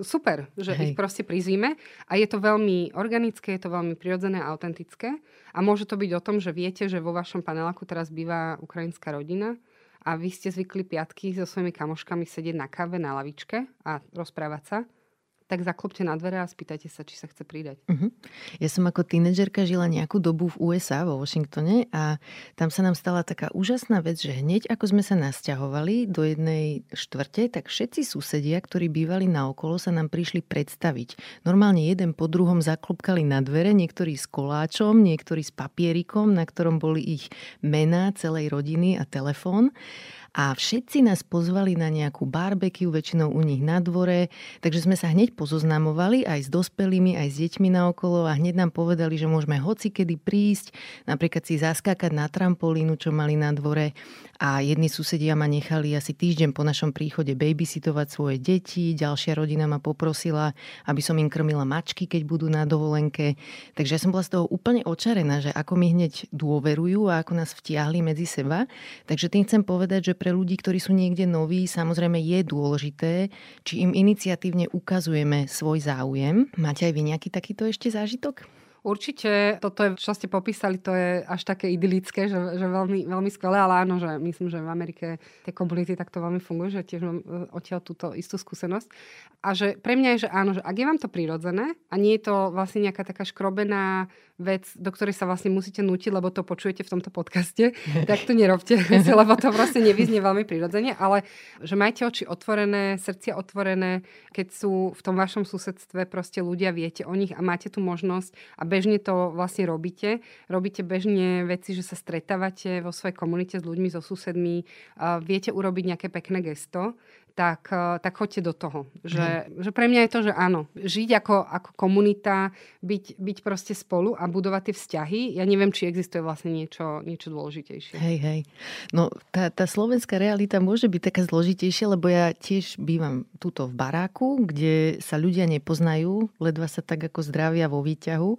S2: super, že Hej. ich proste prizvíme. A je to veľmi organické, je to veľmi prirodzené a autentické. A môže to byť o tom, že viete, že vo vašom paneláku teraz býva ukrajinská rodina a vy ste zvykli piatky so svojimi kamoškami sedieť na káve na lavičke a rozprávať sa tak zaklopte na dvere a spýtajte sa, či sa chce pridať. Uh-huh.
S1: Ja som ako tínedžerka žila nejakú dobu v USA, vo Washingtone a tam sa nám stala taká úžasná vec, že hneď ako sme sa nasťahovali do jednej štvrte, tak všetci susedia, ktorí bývali na okolo, sa nám prišli predstaviť. Normálne jeden po druhom zaklopkali na dvere, niektorí s koláčom, niektorí s papierikom, na ktorom boli ich mená celej rodiny a telefón a všetci nás pozvali na nejakú barbecue, väčšinou u nich na dvore, takže sme sa hneď pozoznamovali aj s dospelými, aj s deťmi na okolo a hneď nám povedali, že môžeme hoci kedy prísť, napríklad si zaskákať na trampolínu, čo mali na dvore a jedni susedia ma nechali asi týždeň po našom príchode babysitovať svoje deti, ďalšia rodina ma poprosila, aby som im krmila mačky, keď budú na dovolenke. Takže ja som bola z toho úplne očarená, že ako mi hneď dôverujú a ako nás vtiahli medzi seba. Takže tým chcem povedať, že pre ľudí, ktorí sú niekde noví, samozrejme je dôležité, či im iniciatívne ukazujeme svoj záujem. Máte aj vy nejaký takýto ešte zážitok?
S2: Určite toto, je, čo ste popísali, to je až také idylické, že, že veľmi, veľmi skvelé, ale áno, že myslím, že v Amerike tie komunity takto veľmi fungujú, že tiež mám e, odtiaľ túto istú skúsenosť. A že pre mňa je, že áno, že ak je vám to prirodzené a nie je to vlastne nejaká taká škrobená vec, do ktorej sa vlastne musíte nutiť, lebo to počujete v tomto podcaste, tak to nerobte, lebo to vlastne nevyznie veľmi prirodzene, ale že majte oči otvorené, srdcia otvorené, keď sú v tom vašom susedstve proste ľudia, viete o nich a máte tu možnosť a bežne to vlastne robíte. Robíte bežne veci, že sa stretávate vo svojej komunite s ľuďmi, so susedmi, viete urobiť nejaké pekné gesto, tak, eh, tak choďte do toho. Že, mm. že pre mňa je to, že áno, žiť ako, ako komunita, byť, byť proste spolu a budovať tie vzťahy. Ja neviem, či existuje vlastne niečo, niečo dôležitejšie.
S1: Hej, hej. No tá, tá slovenská realita môže byť taká zložitejšia, lebo ja tiež bývam tuto v baráku, kde sa ľudia nepoznajú, ledva sa tak ako zdravia vo výťahu.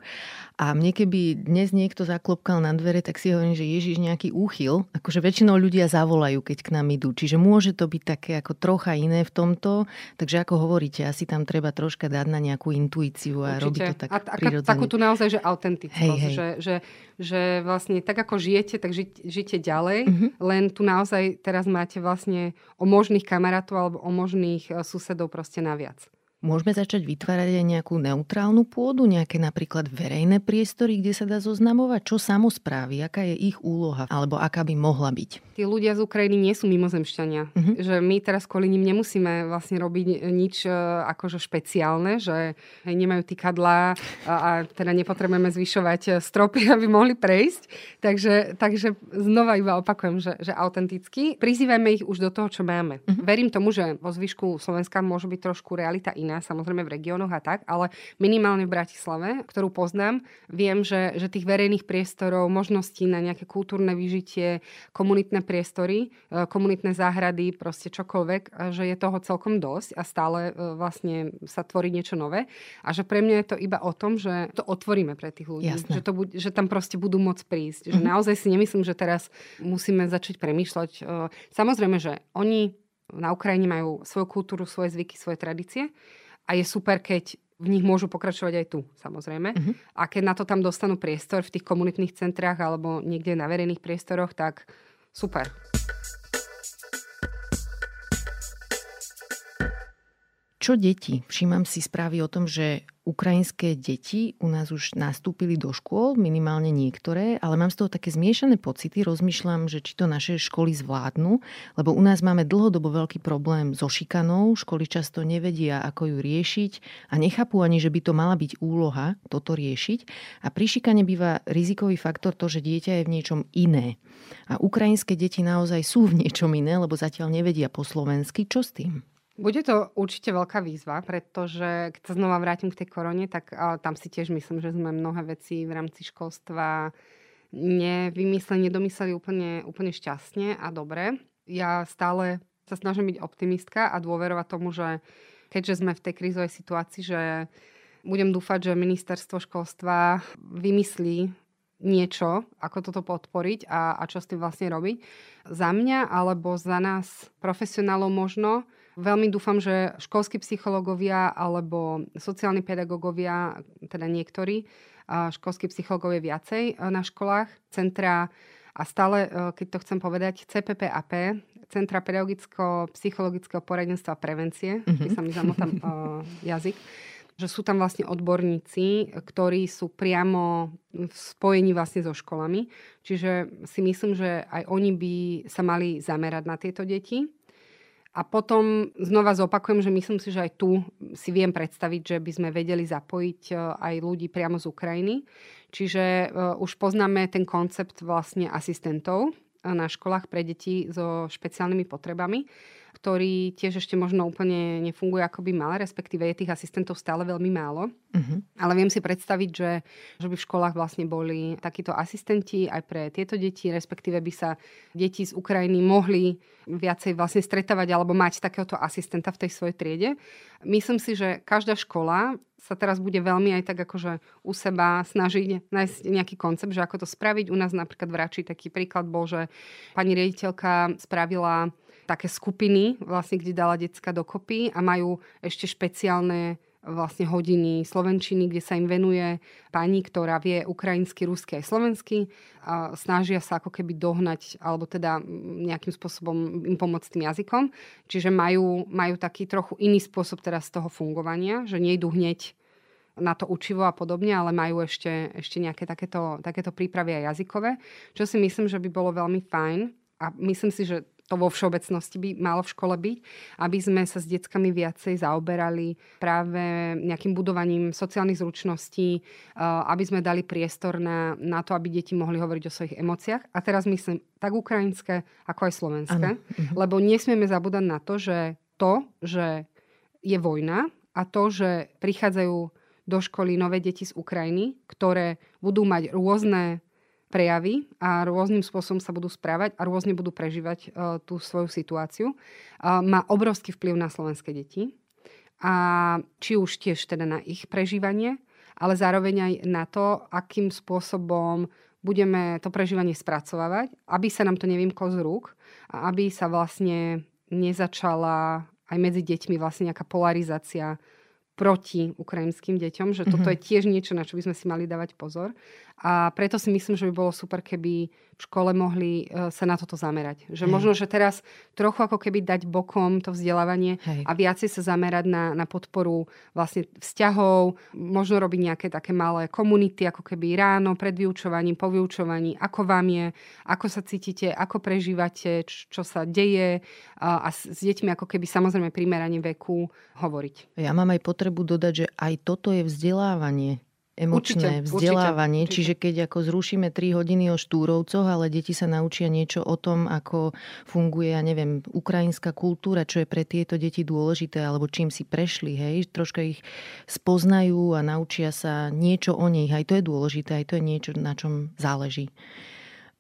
S1: A mne keby dnes niekto zaklopkal na dvere, tak si hovorím, že Ježiš nejaký úchyl. Akože väčšinou ľudia zavolajú, keď k nám idú. Čiže môže to byť také ako trocha trocha iné v tomto, takže ako hovoríte, asi tam treba troška dať na nejakú intuíciu a Určite. robiť to tak a, a,
S2: Takú tu naozaj, že autentickosť, hej, hej. Že, že, že vlastne tak ako žijete, tak ži, žite ďalej, mm-hmm. len tu naozaj teraz máte vlastne o možných kamarátov alebo o možných e, susedov proste naviac.
S1: Môžeme začať vytvárať aj nejakú neutrálnu pôdu, nejaké napríklad verejné priestory, kde sa dá zoznamovať, čo samozprávy, aká je ich úloha, alebo aká by mohla byť.
S2: Tí ľudia z Ukrajiny nie sú mimozemšťania. Uh-huh. Že my teraz kvôli nim nemusíme vlastne robiť nič e, akože špeciálne, že nemajú tykadlá a, a teda nepotrebujeme zvyšovať e, stropy, aby mohli prejsť. Takže, takže znova iba opakujem, že, že autenticky. Prizývajme ich už do toho, čo máme. Uh-huh. Verím tomu, že vo zvyšku Slovenska môže byť trošku realita iná iná, samozrejme v regiónoch a tak, ale minimálne v Bratislave, ktorú poznám, viem, že, že tých verejných priestorov, možností na nejaké kultúrne vyžitie, komunitné priestory, e, komunitné záhrady, proste čokoľvek, že je toho celkom dosť a stále e, vlastne sa tvorí niečo nové. A že pre mňa je to iba o tom, že to otvoríme pre tých ľudí. Že, to buď, že tam proste budú môcť prísť. Mm-hmm. Že mhm. naozaj si nemyslím, že teraz musíme začať premýšľať. E, samozrejme, že oni na Ukrajine majú svoju kultúru, svoje zvyky, svoje tradície a je super, keď v nich môžu pokračovať aj tu, samozrejme. Uh-huh. A keď na to tam dostanú priestor v tých komunitných centrách alebo niekde na verejných priestoroch, tak super.
S1: Čo deti? Všímam si správy o tom, že ukrajinské deti u nás už nastúpili do škôl, minimálne niektoré, ale mám z toho také zmiešané pocity. Rozmýšľam, že či to naše školy zvládnu, lebo u nás máme dlhodobo veľký problém so šikanou. Školy často nevedia, ako ju riešiť a nechápu ani, že by to mala byť úloha toto riešiť. A pri šikane býva rizikový faktor to, že dieťa je v niečom iné. A ukrajinské deti naozaj sú v niečom iné, lebo zatiaľ nevedia po slovensky. Čo s tým?
S2: Bude to určite veľká výzva, pretože keď sa znova vrátim k tej korone, tak tam si tiež myslím, že sme mnohé veci v rámci školstva nevymysleli, nedomysleli úplne, úplne šťastne a dobre. Ja stále sa snažím byť optimistka a dôverovať tomu, že keďže sme v tej krízovej situácii, že budem dúfať, že ministerstvo školstva vymyslí niečo, ako toto podporiť a, a čo s tým vlastne robiť. Za mňa alebo za nás profesionálov možno Veľmi dúfam, že školskí psychológovia alebo sociálni pedagógovia, teda niektorí, školskí psychológovia viacej e, na školách, centra a stále, e, keď to chcem povedať, CPPAP, Centra pedagogicko-psychologického poradenstva a prevencie, mm-hmm. keď sa mi zamotam uh, jazyk, že sú tam vlastne odborníci, ktorí sú priamo v spojení vlastne so školami. Čiže si myslím, že aj oni by sa mali zamerať na tieto deti a potom znova zopakujem, že myslím si, že aj tu si viem predstaviť, že by sme vedeli zapojiť e, aj ľudí priamo z Ukrajiny. Čiže uh, už poznáme ten koncept vlastne asistentov e, na školách pre deti so špeciálnymi potrebami ktorý tiež ešte možno úplne nefunguje ako by mal, respektíve je tých asistentov stále veľmi málo. Uh-huh. Ale viem si predstaviť, že, že by v školách vlastne boli takíto asistenti aj pre tieto deti, respektíve by sa deti z Ukrajiny mohli viacej vlastne stretávať alebo mať takéhoto asistenta v tej svojej triede. Myslím si, že každá škola sa teraz bude veľmi aj tak akože u seba snažiť nájsť nejaký koncept, že ako to spraviť. U nás napríklad v Rači taký príklad bol, že pani riaditeľka spravila také skupiny, vlastne, kde dala decka dokopy a majú ešte špeciálne vlastne hodiny slovenčiny, kde sa im venuje pani, ktorá vie ukrajinsky, rusky aj slovensky a snažia sa ako keby dohnať alebo teda nejakým spôsobom im pomôcť tým jazykom. Čiže majú, majú taký trochu iný spôsob teraz toho fungovania, že nejdu hneď na to učivo a podobne, ale majú ešte, ešte nejaké takéto, takéto prípravy aj jazykové, čo si myslím, že by bolo veľmi fajn a myslím si, že vo všeobecnosti by malo v škole byť, aby sme sa s deckami viacej zaoberali práve nejakým budovaním sociálnych zručností, aby sme dali priestor na, na to, aby deti mohli hovoriť o svojich emóciách. A teraz myslím tak ukrajinské, ako aj slovenské, ano. Mhm. lebo nesmieme zabúdať na to, že to, že je vojna a to, že prichádzajú do školy nové deti z Ukrajiny, ktoré budú mať rôzne prejavy a rôznym spôsobom sa budú správať a rôzne budú prežívať uh, tú svoju situáciu, uh, má obrovský vplyv na slovenské deti. A či už tiež teda na ich prežívanie, ale zároveň aj na to, akým spôsobom budeme to prežívanie spracovávať, aby sa nám to nevymklo z rúk a aby sa vlastne nezačala aj medzi deťmi vlastne nejaká polarizácia proti ukrajinským deťom, že toto mm-hmm. je tiež niečo, na čo by sme si mali dávať pozor. A preto si myslím, že by bolo super, keby v škole mohli e, sa na toto zamerať. Že Hej. možno, že teraz trochu ako keby dať bokom to vzdelávanie Hej. a viacej sa zamerať na, na podporu vlastne vzťahov, možno robiť nejaké také malé komunity, ako keby ráno, pred vyučovaním, po vyučovaní, ako vám je, ako sa cítite, ako prežívate, čo sa deje a, a s deťmi ako keby samozrejme primerane veku hovoriť.
S1: Ja mám aj potrebu dodať, že aj toto je vzdelávanie emočné určite, vzdelávanie. Určite, Čiže keď ako zrušíme 3 hodiny o štúrovcoch, ale deti sa naučia niečo o tom, ako funguje, ja neviem, ukrajinská kultúra, čo je pre tieto deti dôležité, alebo čím si prešli, hej, troška ich spoznajú a naučia sa niečo o nich. Aj to je dôležité, aj to je niečo, na čom záleží.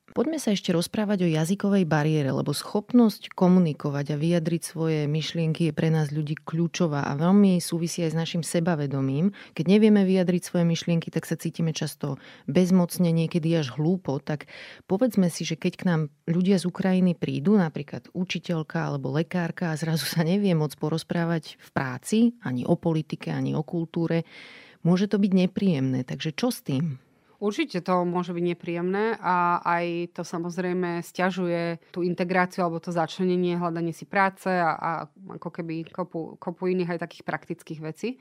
S1: Poďme sa ešte rozprávať o jazykovej bariére, lebo schopnosť komunikovať a vyjadriť svoje myšlienky je pre nás ľudí kľúčová a veľmi súvisí aj s našim sebavedomím. Keď nevieme vyjadriť svoje myšlienky, tak sa cítime často bezmocne, niekedy až hlúpo. Tak povedzme si, že keď k nám ľudia z Ukrajiny prídu, napríklad učiteľka alebo lekárka a zrazu sa nevie moc porozprávať v práci, ani o politike, ani o kultúre, môže to byť nepríjemné. Takže čo s tým?
S2: Určite to môže byť nepríjemné a aj to samozrejme stiažuje tú integráciu alebo to začlenenie, hľadanie si práce a, a ako keby kopu, kopu iných aj takých praktických vecí.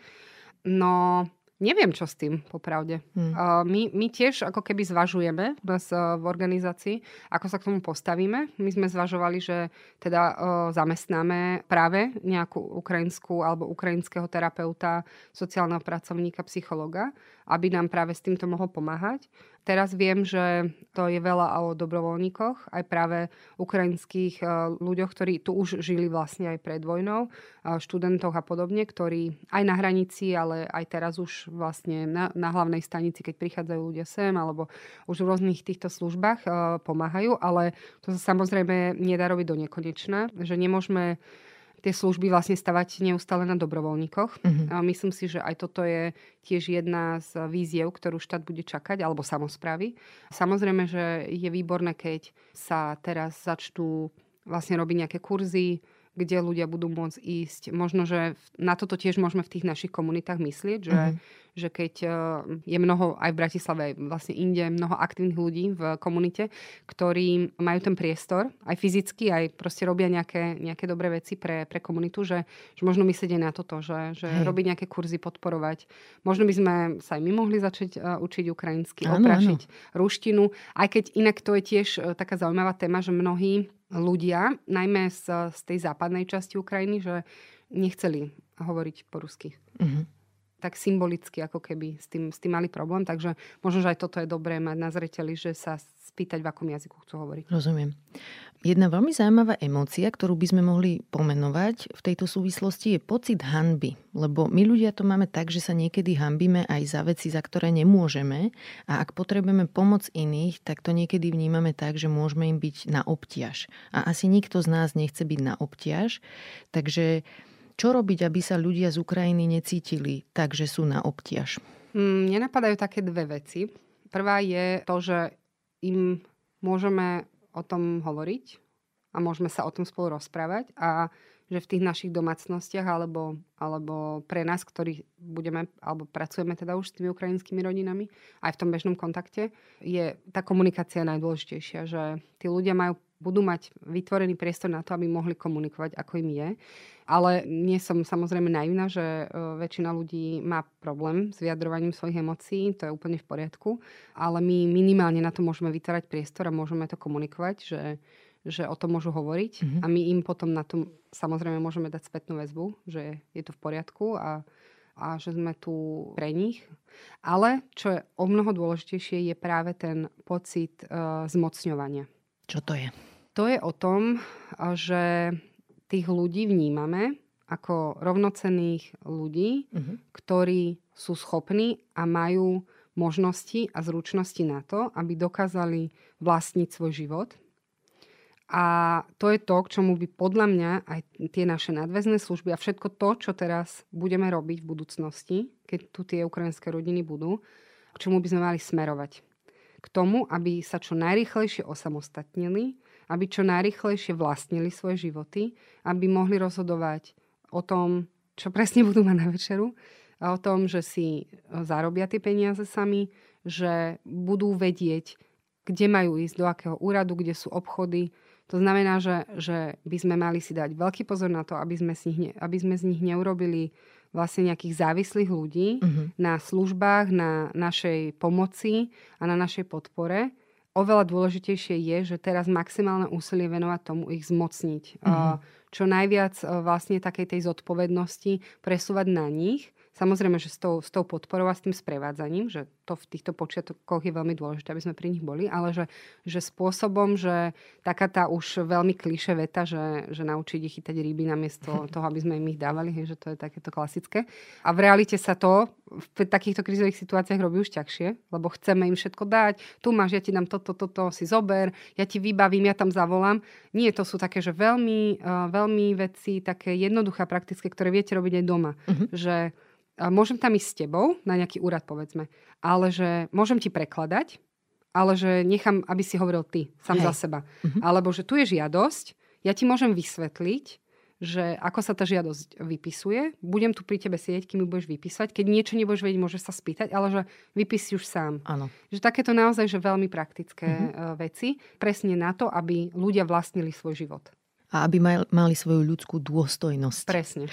S2: No Neviem, čo s tým, popravde. Hmm. Uh, my, my tiež ako keby zvažujeme u nás uh, v organizácii, ako sa k tomu postavíme. My sme zvažovali, že teda uh, zamestnáme práve nejakú ukrajinskú alebo ukrajinského terapeuta, sociálneho pracovníka, psychologa, aby nám práve s týmto mohol pomáhať. Teraz viem, že to je veľa o dobrovoľníkoch, aj práve ukrajinských eh, ľuďoch, ktorí tu už žili vlastne aj pred vojnou, eh, študentoch a podobne, ktorí aj na hranici, ale aj teraz už vlastne na, na hlavnej stanici, keď prichádzajú ľudia sem, alebo už v rôznych týchto službách eh, pomáhajú, ale to sa samozrejme nedá robiť do nekonečna, že nemôžeme tie služby vlastne stavať neustále na dobrovoľníkoch. A myslím si, že aj toto je tiež jedna z víziev, ktorú štát bude čakať, alebo samozprávy. Samozrejme, že je výborné, keď sa teraz začnú vlastne robiť nejaké kurzy, kde ľudia budú môcť ísť. Možno, že na toto tiež môžeme v tých našich komunitách myslieť, že, uh-huh. že keď e, je mnoho, aj v Bratislave, aj vlastne inde, mnoho aktívnych ľudí v komunite, ktorí majú ten priestor, aj fyzicky, aj proste robia nejaké, nejaké dobré veci pre, pre komunitu, že, že možno myslieť aj na toto, že, že robiť nejaké kurzy, podporovať. Možno by sme sa aj my mohli začať uh, učiť ukrajinsky, oprašiť ruštinu, aj keď inak to je tiež uh, taká zaujímavá téma, že mnohí ľudia, najmä z, z tej západnej časti Ukrajiny, že nechceli hovoriť po rusky. Uh-huh. Tak symbolicky, ako keby s tým, s tým mali problém. Takže možno, že aj toto je dobré mať na zreteli, že sa spýtať, v akom jazyku chcú hovoriť.
S1: Rozumiem. Jedna veľmi zaujímavá emócia, ktorú by sme mohli pomenovať v tejto súvislosti je pocit hanby. Lebo my ľudia to máme tak, že sa niekedy hanbíme aj za veci, za ktoré nemôžeme a ak potrebujeme pomoc iných, tak to niekedy vnímame tak, že môžeme im byť na obťaž. A asi nikto z nás nechce byť na obťaž. Takže čo robiť, aby sa ľudia z Ukrajiny necítili tak, že sú na obťaž?
S2: Mm, nenapadajú také dve veci. Prvá je to, že im môžeme o tom hovoriť a môžeme sa o tom spolu rozprávať a že v tých našich domácnostiach alebo, alebo pre nás, ktorí budeme alebo pracujeme teda už s tými ukrajinskými rodinami, aj v tom bežnom kontakte, je tá komunikácia najdôležitejšia, že tí ľudia majú budú mať vytvorený priestor na to, aby mohli komunikovať, ako im je. Ale nie som samozrejme naivná, že e, väčšina ľudí má problém s vyjadrovaním svojich emócií, to je úplne v poriadku, ale my minimálne na to môžeme vytvárať priestor a môžeme to komunikovať, že, že o tom môžu hovoriť mm-hmm. a my im potom na tom samozrejme môžeme dať spätnú väzbu, že je to v poriadku a, a že sme tu pre nich. Ale čo je o mnoho dôležitejšie, je práve ten pocit uh, zmocňovania.
S1: Čo to je?
S2: To je o tom, že tých ľudí vnímame ako rovnocenných ľudí, uh-huh. ktorí sú schopní a majú možnosti a zručnosti na to, aby dokázali vlastniť svoj život. A to je to, k čomu by podľa mňa aj tie naše nadväzné služby a všetko to, čo teraz budeme robiť v budúcnosti, keď tu tie ukrajinské rodiny budú, k čomu by sme mali smerovať. K tomu, aby sa čo najrychlejšie osamostatnili, aby čo najrychlejšie vlastnili svoje životy, aby mohli rozhodovať o tom, čo presne budú mať na večeru, a o tom, že si e, zarobia tie peniaze sami, že budú vedieť, kde majú ísť, do akého úradu, kde sú obchody. To znamená, že, že by sme mali si dať veľký pozor na to, aby sme z nich, ne, aby sme z nich neurobili vlastne nejakých závislých ľudí uh-huh. na službách, na našej pomoci a na našej podpore. Oveľa dôležitejšie je, že teraz maximálne úsilie venovať tomu ich zmocniť. Uh-huh. Čo najviac vlastne takej tej zodpovednosti presúvať na nich Samozrejme, že s tou, s tou podporou a s tým sprevádzaním, že to v týchto počiatkoch je veľmi dôležité, aby sme pri nich boli, ale že, že spôsobom, že taká tá už veľmi kliše veta, že, že naučiť ich chytať ryby namiesto toho, aby sme im ich dávali, hej, že to je takéto klasické. A v realite sa to v takýchto krizových situáciách robí už ťažšie, lebo chceme im všetko dať. Tu máš, ja ti dám toto, toto, to, si zober, ja ti vybavím, ja tam zavolám. Nie, to sú také, že veľmi, uh, veľmi veci, také jednoduché, praktické, ktoré viete robiť aj doma. Uh-huh. Že môžem tam ísť s tebou na nejaký úrad, povedzme, ale že môžem ti prekladať, ale že nechám, aby si hovoril ty, sám Hej. za seba. Uh-huh. Alebo že tu je žiadosť, ja ti môžem vysvetliť, že ako sa tá žiadosť vypisuje. Budem tu pri tebe sedieť, kým ju budeš vypísať. Keď niečo nebudeš vedieť, môžeš sa spýtať, ale že vypísi už sám.
S1: Áno.
S2: Že takéto naozaj že veľmi praktické uh-huh. veci. Presne na to, aby ľudia vlastnili svoj život.
S1: A aby mali svoju ľudskú dôstojnosť.
S2: Presne.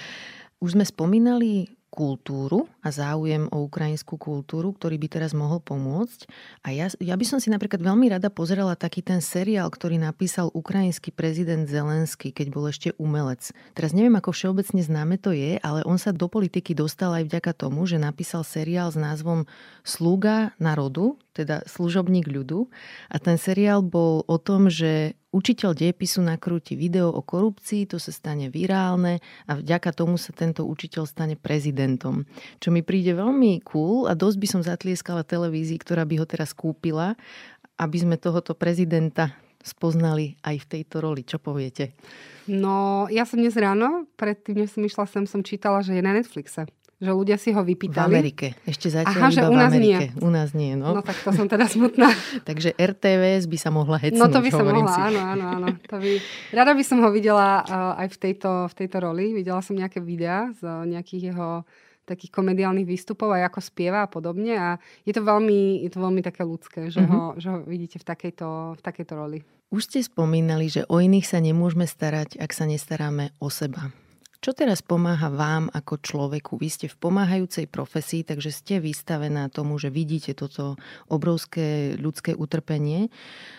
S1: Už sme spomínali kultúru a záujem o ukrajinskú kultúru, ktorý by teraz mohol pomôcť. A ja, ja by som si napríklad veľmi rada pozerala taký ten seriál, ktorý napísal ukrajinský prezident Zelenský, keď bol ešte umelec. Teraz neviem, ako všeobecne známe to je, ale on sa do politiky dostal aj vďaka tomu, že napísal seriál s názvom Sluga národu, teda služobník ľudu. A ten seriál bol o tom, že Učiteľ dejepisu nakrúti video o korupcii, to sa stane virálne a vďaka tomu sa tento učiteľ stane prezidentom. Čo mi príde veľmi cool a dosť by som zatlieskala televízii, ktorá by ho teraz kúpila, aby sme tohoto prezidenta spoznali aj v tejto roli. Čo poviete?
S2: No, ja som dnes ráno, predtým, než som išla sem, som čítala, že je na Netflixe že ľudia si ho vypýtali.
S1: V Amerike. Ešte zatiaľ Aha, že u nás v Amerike. Nie. U nás nie, no.
S2: No tak to som teda smutná.
S1: Takže RTVS by sa mohla hecnúť,
S2: No to by sa mohla, si. áno, áno, áno. To by... Rada by som ho videla uh, aj v tejto, v tejto roli. Videla som nejaké videá z uh, nejakých jeho takých komediálnych výstupov, aj ako spieva a podobne. A je to veľmi, je to veľmi také ľudské, že, mm-hmm. ho, že ho vidíte v takejto, v takejto roli.
S1: Už ste spomínali, že o iných sa nemôžeme starať, ak sa nestaráme o seba. Čo teraz pomáha vám ako človeku? Vy ste v pomáhajúcej profesii, takže ste vystavená tomu, že vidíte toto obrovské ľudské utrpenie.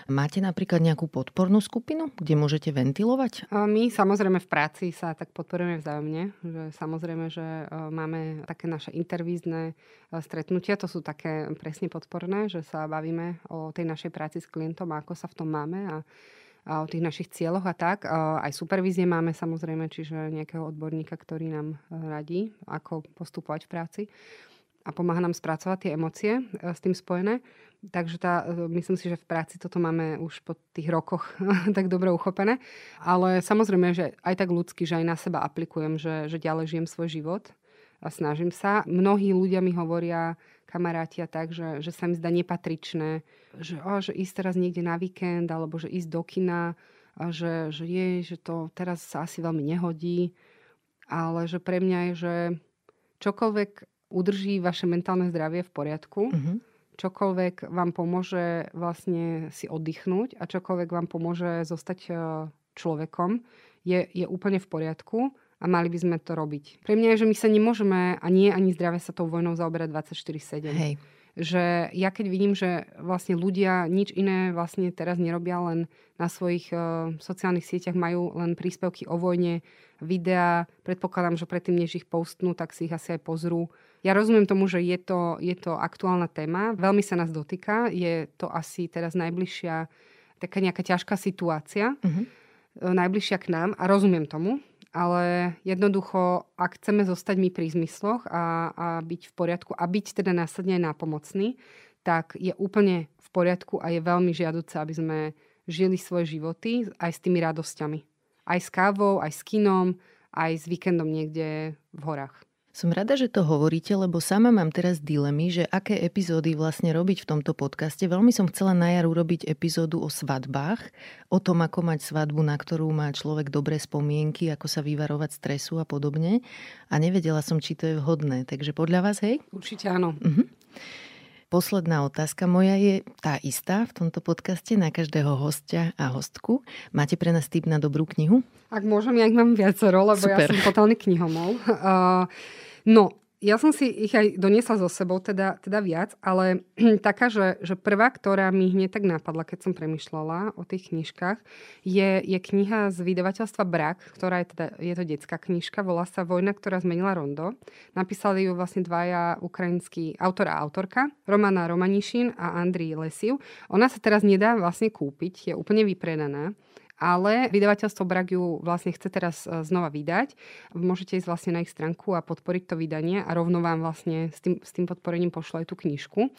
S1: Máte napríklad nejakú podpornú skupinu, kde môžete ventilovať?
S2: My samozrejme v práci sa tak podporujeme vzájomne. Že samozrejme, že e, máme také naše intervízne e, stretnutia, to sú také presne podporné, že sa bavíme o tej našej práci s klientom a ako sa v tom máme a o tých našich cieľoch a tak. Aj supervízie máme samozrejme, čiže nejakého odborníka, ktorý nám e, radí, ako postupovať v práci a pomáha nám spracovať tie emócie e, s tým spojené. Takže tá, e, myslím si, že v práci toto máme už po tých rokoch tak dobre uchopené. Ale samozrejme, že aj tak ľudsky, že aj na seba aplikujem, že, že ďalej žijem svoj život a snažím sa. Mnohí ľudia mi hovoria, kamaráti a tak, že, že sa mi zdá nepatričné, že, oh, že ísť teraz niekde na víkend alebo že ísť do kina a že, že je, že to teraz sa asi veľmi nehodí, ale že pre mňa je, že čokoľvek udrží vaše mentálne zdravie v poriadku, mm-hmm. čokoľvek vám pomôže vlastne si oddychnúť a čokoľvek vám pomôže zostať e, človekom, je, je úplne v poriadku a mali by sme to robiť. Pre mňa je, že my sa nemôžeme a nie ani zdravé sa tou vojnou zaoberať 24-7.
S1: Hej.
S2: Že ja keď vidím, že vlastne ľudia nič iné vlastne teraz nerobia, len na svojich uh, sociálnych sieťach majú len príspevky o vojne, videá, predpokladám, že predtým, než ich postnú, tak si ich asi aj pozrú. Ja rozumiem tomu, že je to, je to aktuálna téma, veľmi sa nás dotýka, je to asi teraz najbližšia taká nejaká ťažká situácia, uh-huh. najbližšia k nám a rozumiem tomu, ale jednoducho, ak chceme zostať my pri zmysloch a, a byť v poriadku a byť teda následne nápomocný, tak je úplne v poriadku a je veľmi žiaduce, aby sme žili svoje životy aj s tými radosťami. Aj s kávou, aj s kinom, aj s víkendom niekde v horách.
S1: Som rada, že to hovoríte, lebo sama mám teraz dilemy, že aké epizódy vlastne robiť v tomto podcaste. Veľmi som chcela na jar urobiť epizódu o svadbách, o tom, ako mať svadbu, na ktorú má človek dobré spomienky, ako sa vyvarovať stresu a podobne. A nevedela som, či to je vhodné. Takže podľa vás, hej?
S2: Určite áno.
S1: Uh-huh. Posledná otázka moja je tá istá v tomto podcaste na každého hostia a hostku. Máte pre nás tip na dobrú knihu?
S2: Ak môžem, ja ich mám viacero, lebo Super. ja som totálny knihomol. Uh, no, ja som si ich aj doniesla so sebou, teda, teda viac, ale taká, že, že prvá, ktorá mi hneď tak napadla, keď som premyšľala o tých knižkách, je, je kniha z vydavateľstva Brak, ktorá je, teda, je to detská knižka, volá sa Vojna, ktorá zmenila Rondo. Napísali ju vlastne dvaja ukrajinskí autor a autorka, Romana Romanišin a Andrii Lesiv. Ona sa teraz nedá vlastne kúpiť, je úplne vypredaná ale vydavateľstvo Brak ju vlastne chce teraz e, znova vydať. Môžete ísť vlastne na ich stránku a podporiť to vydanie a rovno vám vlastne s tým, s tým podporením pošlo aj tú knižku.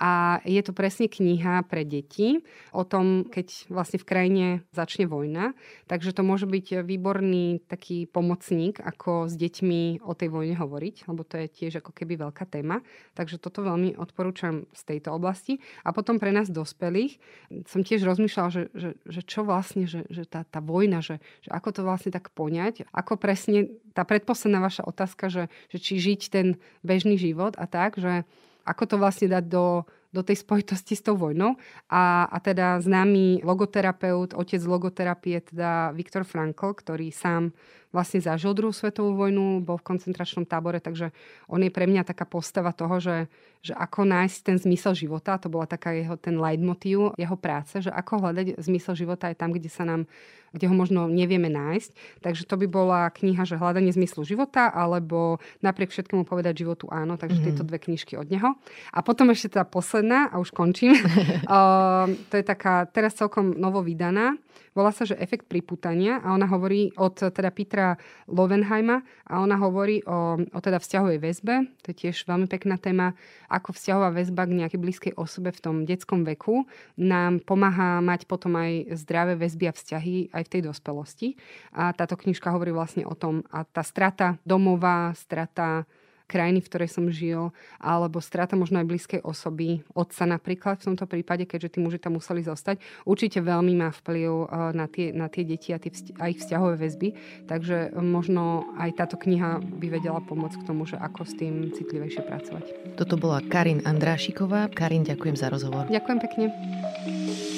S2: A je to presne kniha pre deti o tom, keď vlastne v krajine začne vojna. Takže to môže byť výborný taký pomocník, ako s deťmi o tej vojne hovoriť, lebo to je tiež ako keby veľká téma. Takže toto veľmi odporúčam z tejto oblasti. A potom pre nás dospelých som tiež rozmýšľala, že, že, že čo vlastne, že že, že tá, tá vojna, že, že ako to vlastne tak poňať, ako presne tá predposledná vaša otázka, že, že či žiť ten bežný život a tak, že ako to vlastne dať do, do tej spojitosti s tou vojnou. A, a teda známy logoterapeut, otec logoterapie, teda Viktor Frankl, ktorý sám vlastne zažil druhú svetovú vojnu, bol v koncentračnom tábore, takže on je pre mňa taká postava toho, že, že ako nájsť ten zmysel života, to bola taká jeho ten leitmotív jeho práce, že ako hľadať zmysel života aj tam, kde sa nám kde ho možno nevieme nájsť. Takže to by bola kniha, že hľadanie zmyslu života, alebo napriek všetkému povedať životu áno. Takže mm-hmm. tieto dve knižky od neho. A potom ešte tá posledná, a už končím. uh, to je taká teraz celkom novo vydaná. Volá sa, že efekt priputania a ona hovorí od teda Petra Lovenheima a ona hovorí o, o teda vzťahovej väzbe. To je tiež veľmi pekná téma, ako vzťahová väzba k nejakej blízkej osobe v tom detskom veku nám pomáha mať potom aj zdravé väzby a vzťahy aj v tej dospelosti. A táto knižka hovorí vlastne o tom, a tá strata domova, strata krajiny, v ktorej som žil, alebo strata možno aj blízkej osoby, otca napríklad v tomto prípade, keďže tí muži tam museli zostať, určite veľmi má vplyv eh, na tie, na tie deti a, tie vzťa- a ich vzťahové väzby. Takže možno aj táto kniha by vedela pomôcť k tomu, že ako s tým citlivejšie pracovať.
S1: Toto bola Karin Andrášiková. Karin, ďakujem za rozhovor.
S2: Ďakujem pekne.